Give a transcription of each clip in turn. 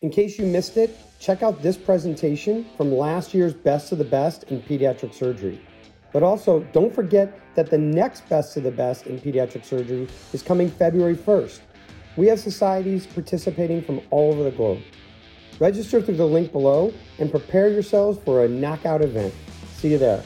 In case you missed it, check out this presentation from last year's Best of the Best in Pediatric Surgery. But also, don't forget that the next Best of the Best in Pediatric Surgery is coming February 1st. We have societies participating from all over the globe. Register through the link below and prepare yourselves for a knockout event. See you there.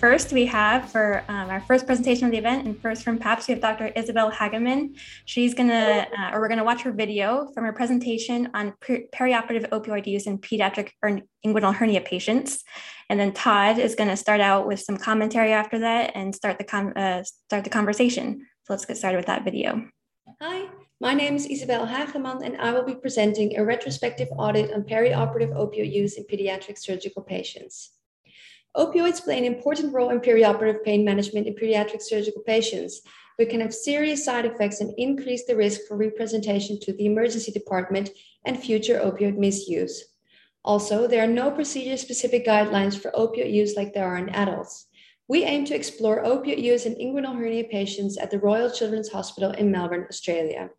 First, we have for um, our first presentation of the event, and first from PAPS, we have Dr. Isabel Hageman. She's gonna, uh, or we're gonna watch her video from her presentation on per- perioperative opioid use in pediatric inguinal hernia patients. And then Todd is gonna start out with some commentary after that and start the uh, start the conversation. So let's get started with that video. Hi, my name is Isabel Hageman, and I will be presenting a retrospective audit on perioperative opioid use in pediatric surgical patients. Opioids play an important role in perioperative pain management in pediatric surgical patients, but can have serious side effects and increase the risk for representation to the emergency department and future opioid misuse. Also, there are no procedure specific guidelines for opioid use like there are in adults. We aim to explore opioid use in inguinal hernia patients at the Royal Children's Hospital in Melbourne, Australia.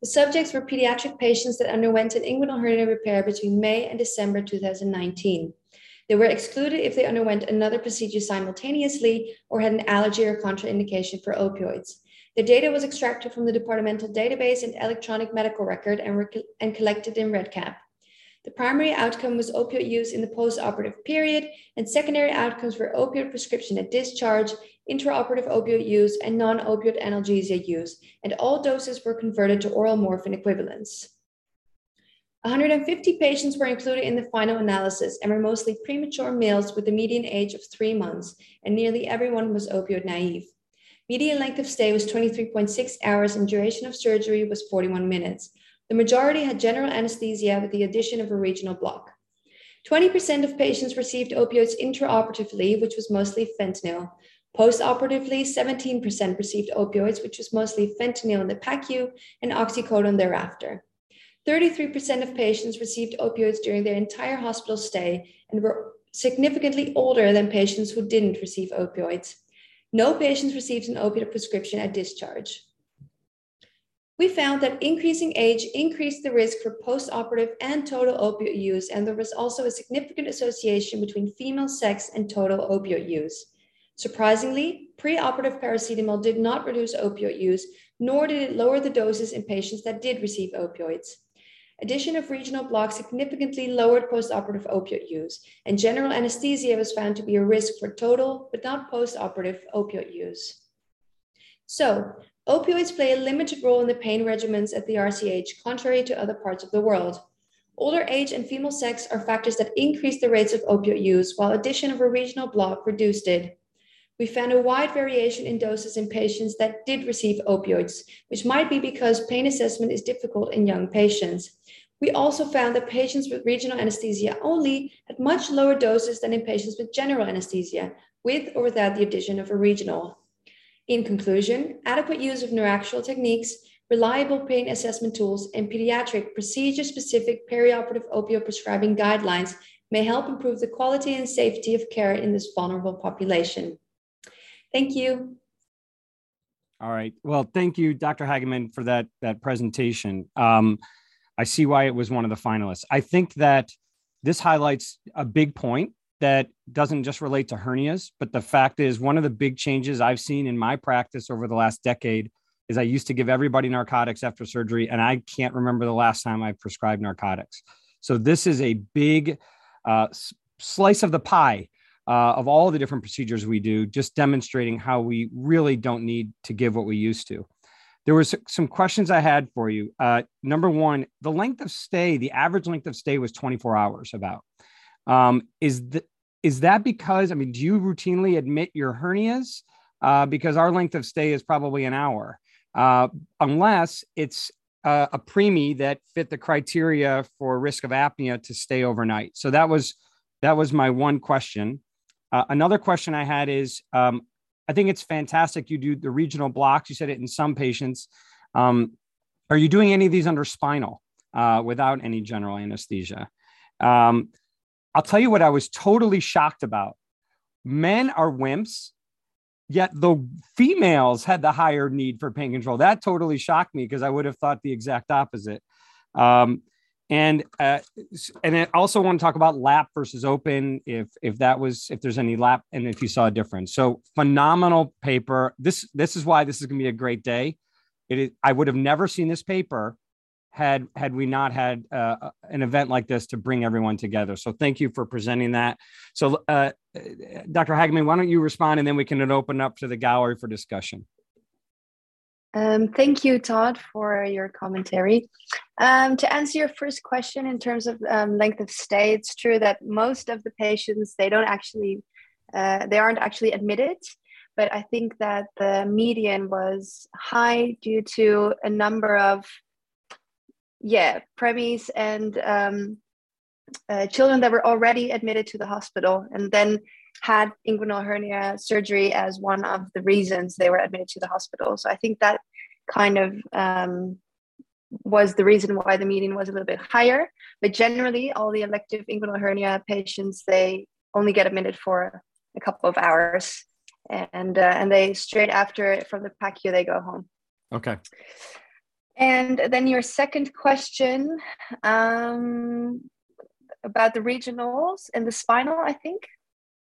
The subjects were pediatric patients that underwent an inguinal hernia repair between May and December 2019. They were excluded if they underwent another procedure simultaneously or had an allergy or contraindication for opioids. The data was extracted from the departmental database and electronic medical record and, and collected in REDCap. The primary outcome was opioid use in the postoperative period, and secondary outcomes were opioid prescription at discharge, intraoperative opioid use, and non opioid analgesia use, and all doses were converted to oral morphine equivalents. 150 patients were included in the final analysis and were mostly premature males with a median age of three months, and nearly everyone was opioid naive. Median length of stay was 23.6 hours and duration of surgery was 41 minutes. The majority had general anesthesia with the addition of a regional block. 20% of patients received opioids intraoperatively, which was mostly fentanyl. Postoperatively, 17% received opioids, which was mostly fentanyl in the PACU and oxycodone thereafter. 33% of patients received opioids during their entire hospital stay and were significantly older than patients who didn't receive opioids. No patients received an opioid prescription at discharge. We found that increasing age increased the risk for postoperative and total opioid use, and there was also a significant association between female sex and total opioid use. Surprisingly, preoperative paracetamol did not reduce opioid use, nor did it lower the doses in patients that did receive opioids. Addition of regional blocks significantly lowered postoperative opioid use, and general anesthesia was found to be a risk for total but not postoperative opioid use. So, opioids play a limited role in the pain regimens at the RCH, contrary to other parts of the world. Older age and female sex are factors that increase the rates of opioid use, while addition of a regional block reduced it. We found a wide variation in doses in patients that did receive opioids, which might be because pain assessment is difficult in young patients. We also found that patients with regional anesthesia only had much lower doses than in patients with general anesthesia, with or without the addition of a regional. In conclusion, adequate use of neuraxial techniques, reliable pain assessment tools, and pediatric procedure specific perioperative opioid prescribing guidelines may help improve the quality and safety of care in this vulnerable population. Thank you. All right. Well, thank you, Dr. Hageman, for that that presentation. Um, I see why it was one of the finalists. I think that this highlights a big point that doesn't just relate to hernias, but the fact is one of the big changes I've seen in my practice over the last decade is I used to give everybody narcotics after surgery, and I can't remember the last time I prescribed narcotics. So this is a big uh, slice of the pie uh, of all the different procedures we do, just demonstrating how we really don't need to give what we used to. There was some questions I had for you. Uh, number one, the length of stay, the average length of stay was 24 hours. About um, is is that because I mean, do you routinely admit your hernias? Uh, because our length of stay is probably an hour, uh, unless it's uh, a preemie that fit the criteria for risk of apnea to stay overnight. So that was that was my one question. Uh, another question I had is um, I think it's fantastic you do the regional blocks. You said it in some patients. Um, are you doing any of these under spinal uh, without any general anesthesia? Um, I'll tell you what I was totally shocked about. Men are wimps yet the females had the higher need for pain control. That totally shocked me because I would have thought the exact opposite. Um, and uh, and I also want to talk about lap versus open, if if that was if there's any lap and if you saw a difference. So phenomenal paper. This this is why this is going to be a great day. It is. I would have never seen this paper had had we not had uh, an event like this to bring everyone together. So thank you for presenting that. So, uh, Dr. Hageman, why don't you respond, and then we can open up to the gallery for discussion. Um, thank you, Todd, for your commentary. Um, to answer your first question in terms of um, length of stay, it's true that most of the patients they don't actually uh, they aren't actually admitted, but I think that the median was high due to a number of yeah premies and um, uh, children that were already admitted to the hospital and then had inguinal hernia surgery as one of the reasons they were admitted to the hospital. So I think that kind of um, was the reason why the median was a little bit higher. But generally, all the elective inguinal hernia patients they only get admitted for a couple of hours, and uh, and they straight after from the PACU they go home. Okay. And then your second question um, about the regionals and the spinal, I think.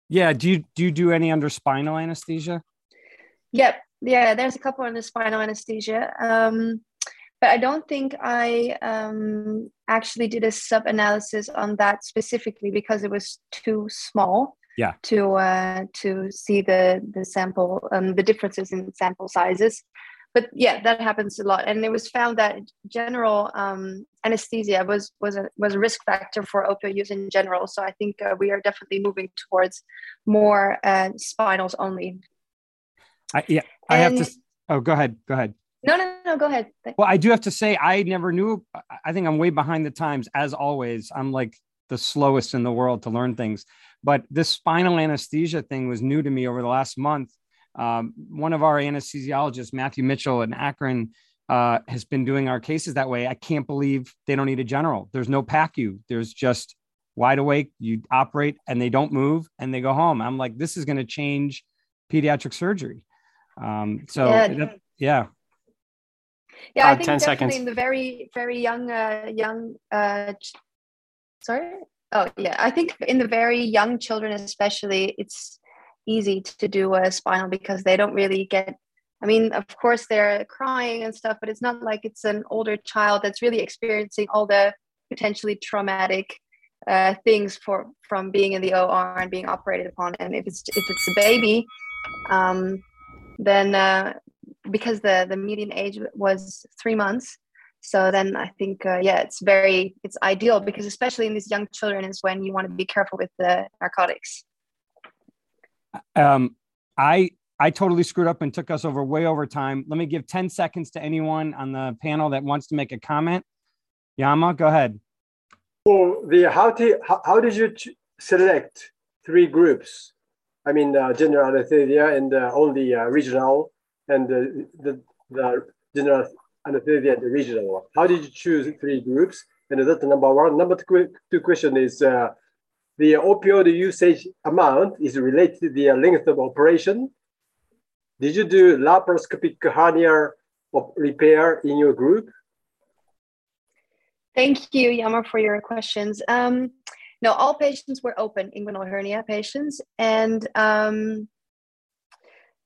Yeah. Do you do you do any under spinal anesthesia? Yep. Yeah. There's a couple under spinal anesthesia. Um, but I don't think I um, actually did a sub analysis on that specifically because it was too small. Yeah. To uh, to see the the sample um, the differences in sample sizes but yeah, that happens a lot. And it was found that general um, anesthesia was was a was a risk factor for opioid use in general. So I think uh, we are definitely moving towards more uh, spinals only. I, yeah, I and, have to. Oh, go ahead. Go ahead. No, no, no. Go ahead. Well, I do have to say, I never knew. I think I'm way behind the times, as always. I'm like the slowest in the world to learn things. But this spinal anesthesia thing was new to me over the last month um, one of our anesthesiologists, Matthew Mitchell in Akron, uh, has been doing our cases that way. I can't believe they don't need a general. There's no PACU. There's just wide awake. You operate and they don't move and they go home. I'm like, this is going to change pediatric surgery. Um, so yeah. That, yeah. Yeah, I think definitely seconds. in the very, very young, uh, young, uh, sorry. Oh yeah, I think in the very young children, especially, it's easy to do a spinal because they don't really get I mean, of course, they're crying and stuff, but it's not like it's an older child that's really experiencing all the potentially traumatic uh, things for from being in the OR and being operated upon. And if it's if it's a baby, um, then uh, because the the median age was three months, so then I think uh, yeah, it's very it's ideal because especially in these young children is when you want to be careful with the narcotics. Um, I I totally screwed up and took us over way over time. Let me give 10 seconds to anyone on the panel that wants to make a comment. Yama, go ahead. So the how did how, how did you select three groups? I mean, uh, general anesthesia and uh, only uh, regional, and the, the the general and the regional. One. How did you choose three groups? And that's the number one. Number two, two question is uh, the opioid usage amount is related to the length of operation. Did you do laparoscopic hernia repair in your group? Thank you, Yama, for your questions. Um, no, all patients were open inguinal hernia patients, and um,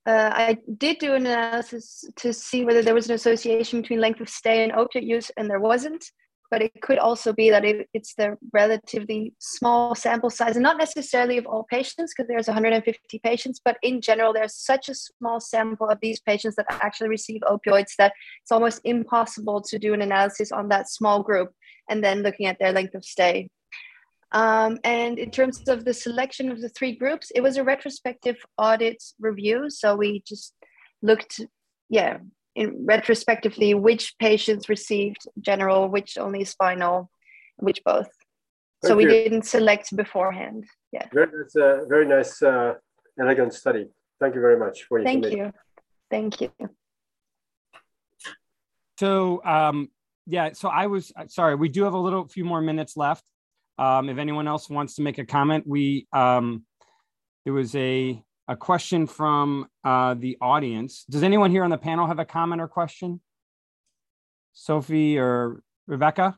uh, I did do an analysis to see whether there was an association between length of stay and opioid use, and there wasn't. But it could also be that it, it's the relatively small sample size and not necessarily of all patients because there's 150 patients but in general there's such a small sample of these patients that actually receive opioids that it's almost impossible to do an analysis on that small group and then looking at their length of stay um, and in terms of the selection of the three groups it was a retrospective audit review so we just looked yeah in retrospectively which patients received general, which only spinal, which both. Thank so we you. didn't select beforehand. Yeah. That's a very nice, uh, elegant study. Thank you very much for your Thank you. Thank you. So, um, yeah, so I was uh, sorry, we do have a little few more minutes left. Um, if anyone else wants to make a comment, we um, there was a a question from uh, the audience. Does anyone here on the panel have a comment or question? Sophie or Rebecca?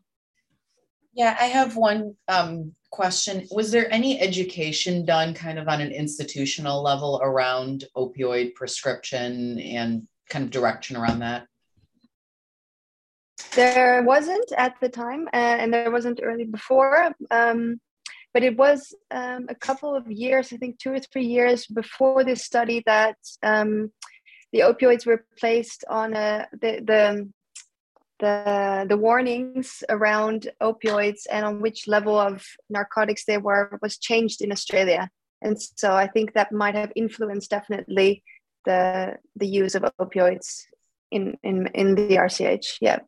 Yeah, I have one um, question. Was there any education done kind of on an institutional level around opioid prescription and kind of direction around that? There wasn't at the time, uh, and there wasn't early before. Um, but it was um, a couple of years, I think two or three years before this study, that um, the opioids were placed on a, the, the the the warnings around opioids and on which level of narcotics they were was changed in Australia, and so I think that might have influenced definitely the the use of opioids in in in the RCH. Yeah.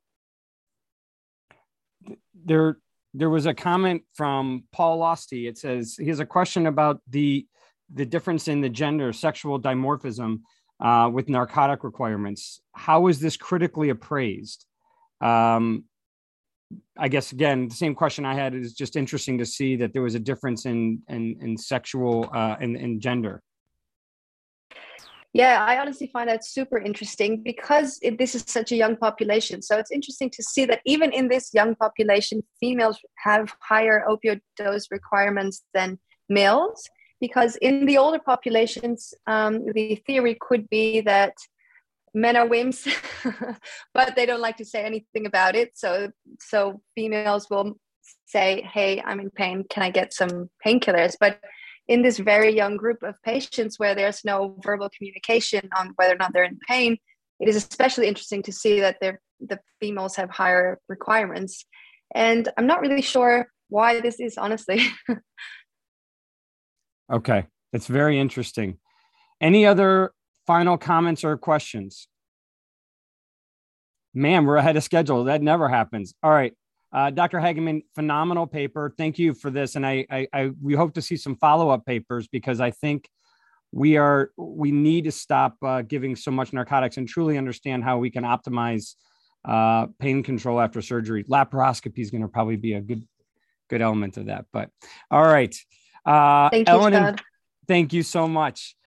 There there was a comment from Paul Losty. It says he has a question about the the difference in the gender sexual dimorphism uh, with narcotic requirements. How is this critically appraised? Um, I guess again, the same question I had is just interesting to see that there was a difference in in, in sexual uh, in, in gender. Yeah, I honestly find that super interesting because it, this is such a young population. So it's interesting to see that even in this young population, females have higher opioid dose requirements than males. Because in the older populations, um, the theory could be that men are wimps, but they don't like to say anything about it. So, so females will say, "Hey, I'm in pain. Can I get some painkillers?" But in this very young group of patients where there's no verbal communication on whether or not they're in pain, it is especially interesting to see that the females have higher requirements. And I'm not really sure why this is, honestly. okay, that's very interesting. Any other final comments or questions? Man, we're ahead of schedule. That never happens. All right. Uh, Dr. Hageman, phenomenal paper. Thank you for this, and I, I, I we hope to see some follow up papers because I think we are we need to stop uh, giving so much narcotics and truly understand how we can optimize uh, pain control after surgery. Laparoscopy is going to probably be a good good element of that. But all right, uh, thank you, Ellen, thank you so much.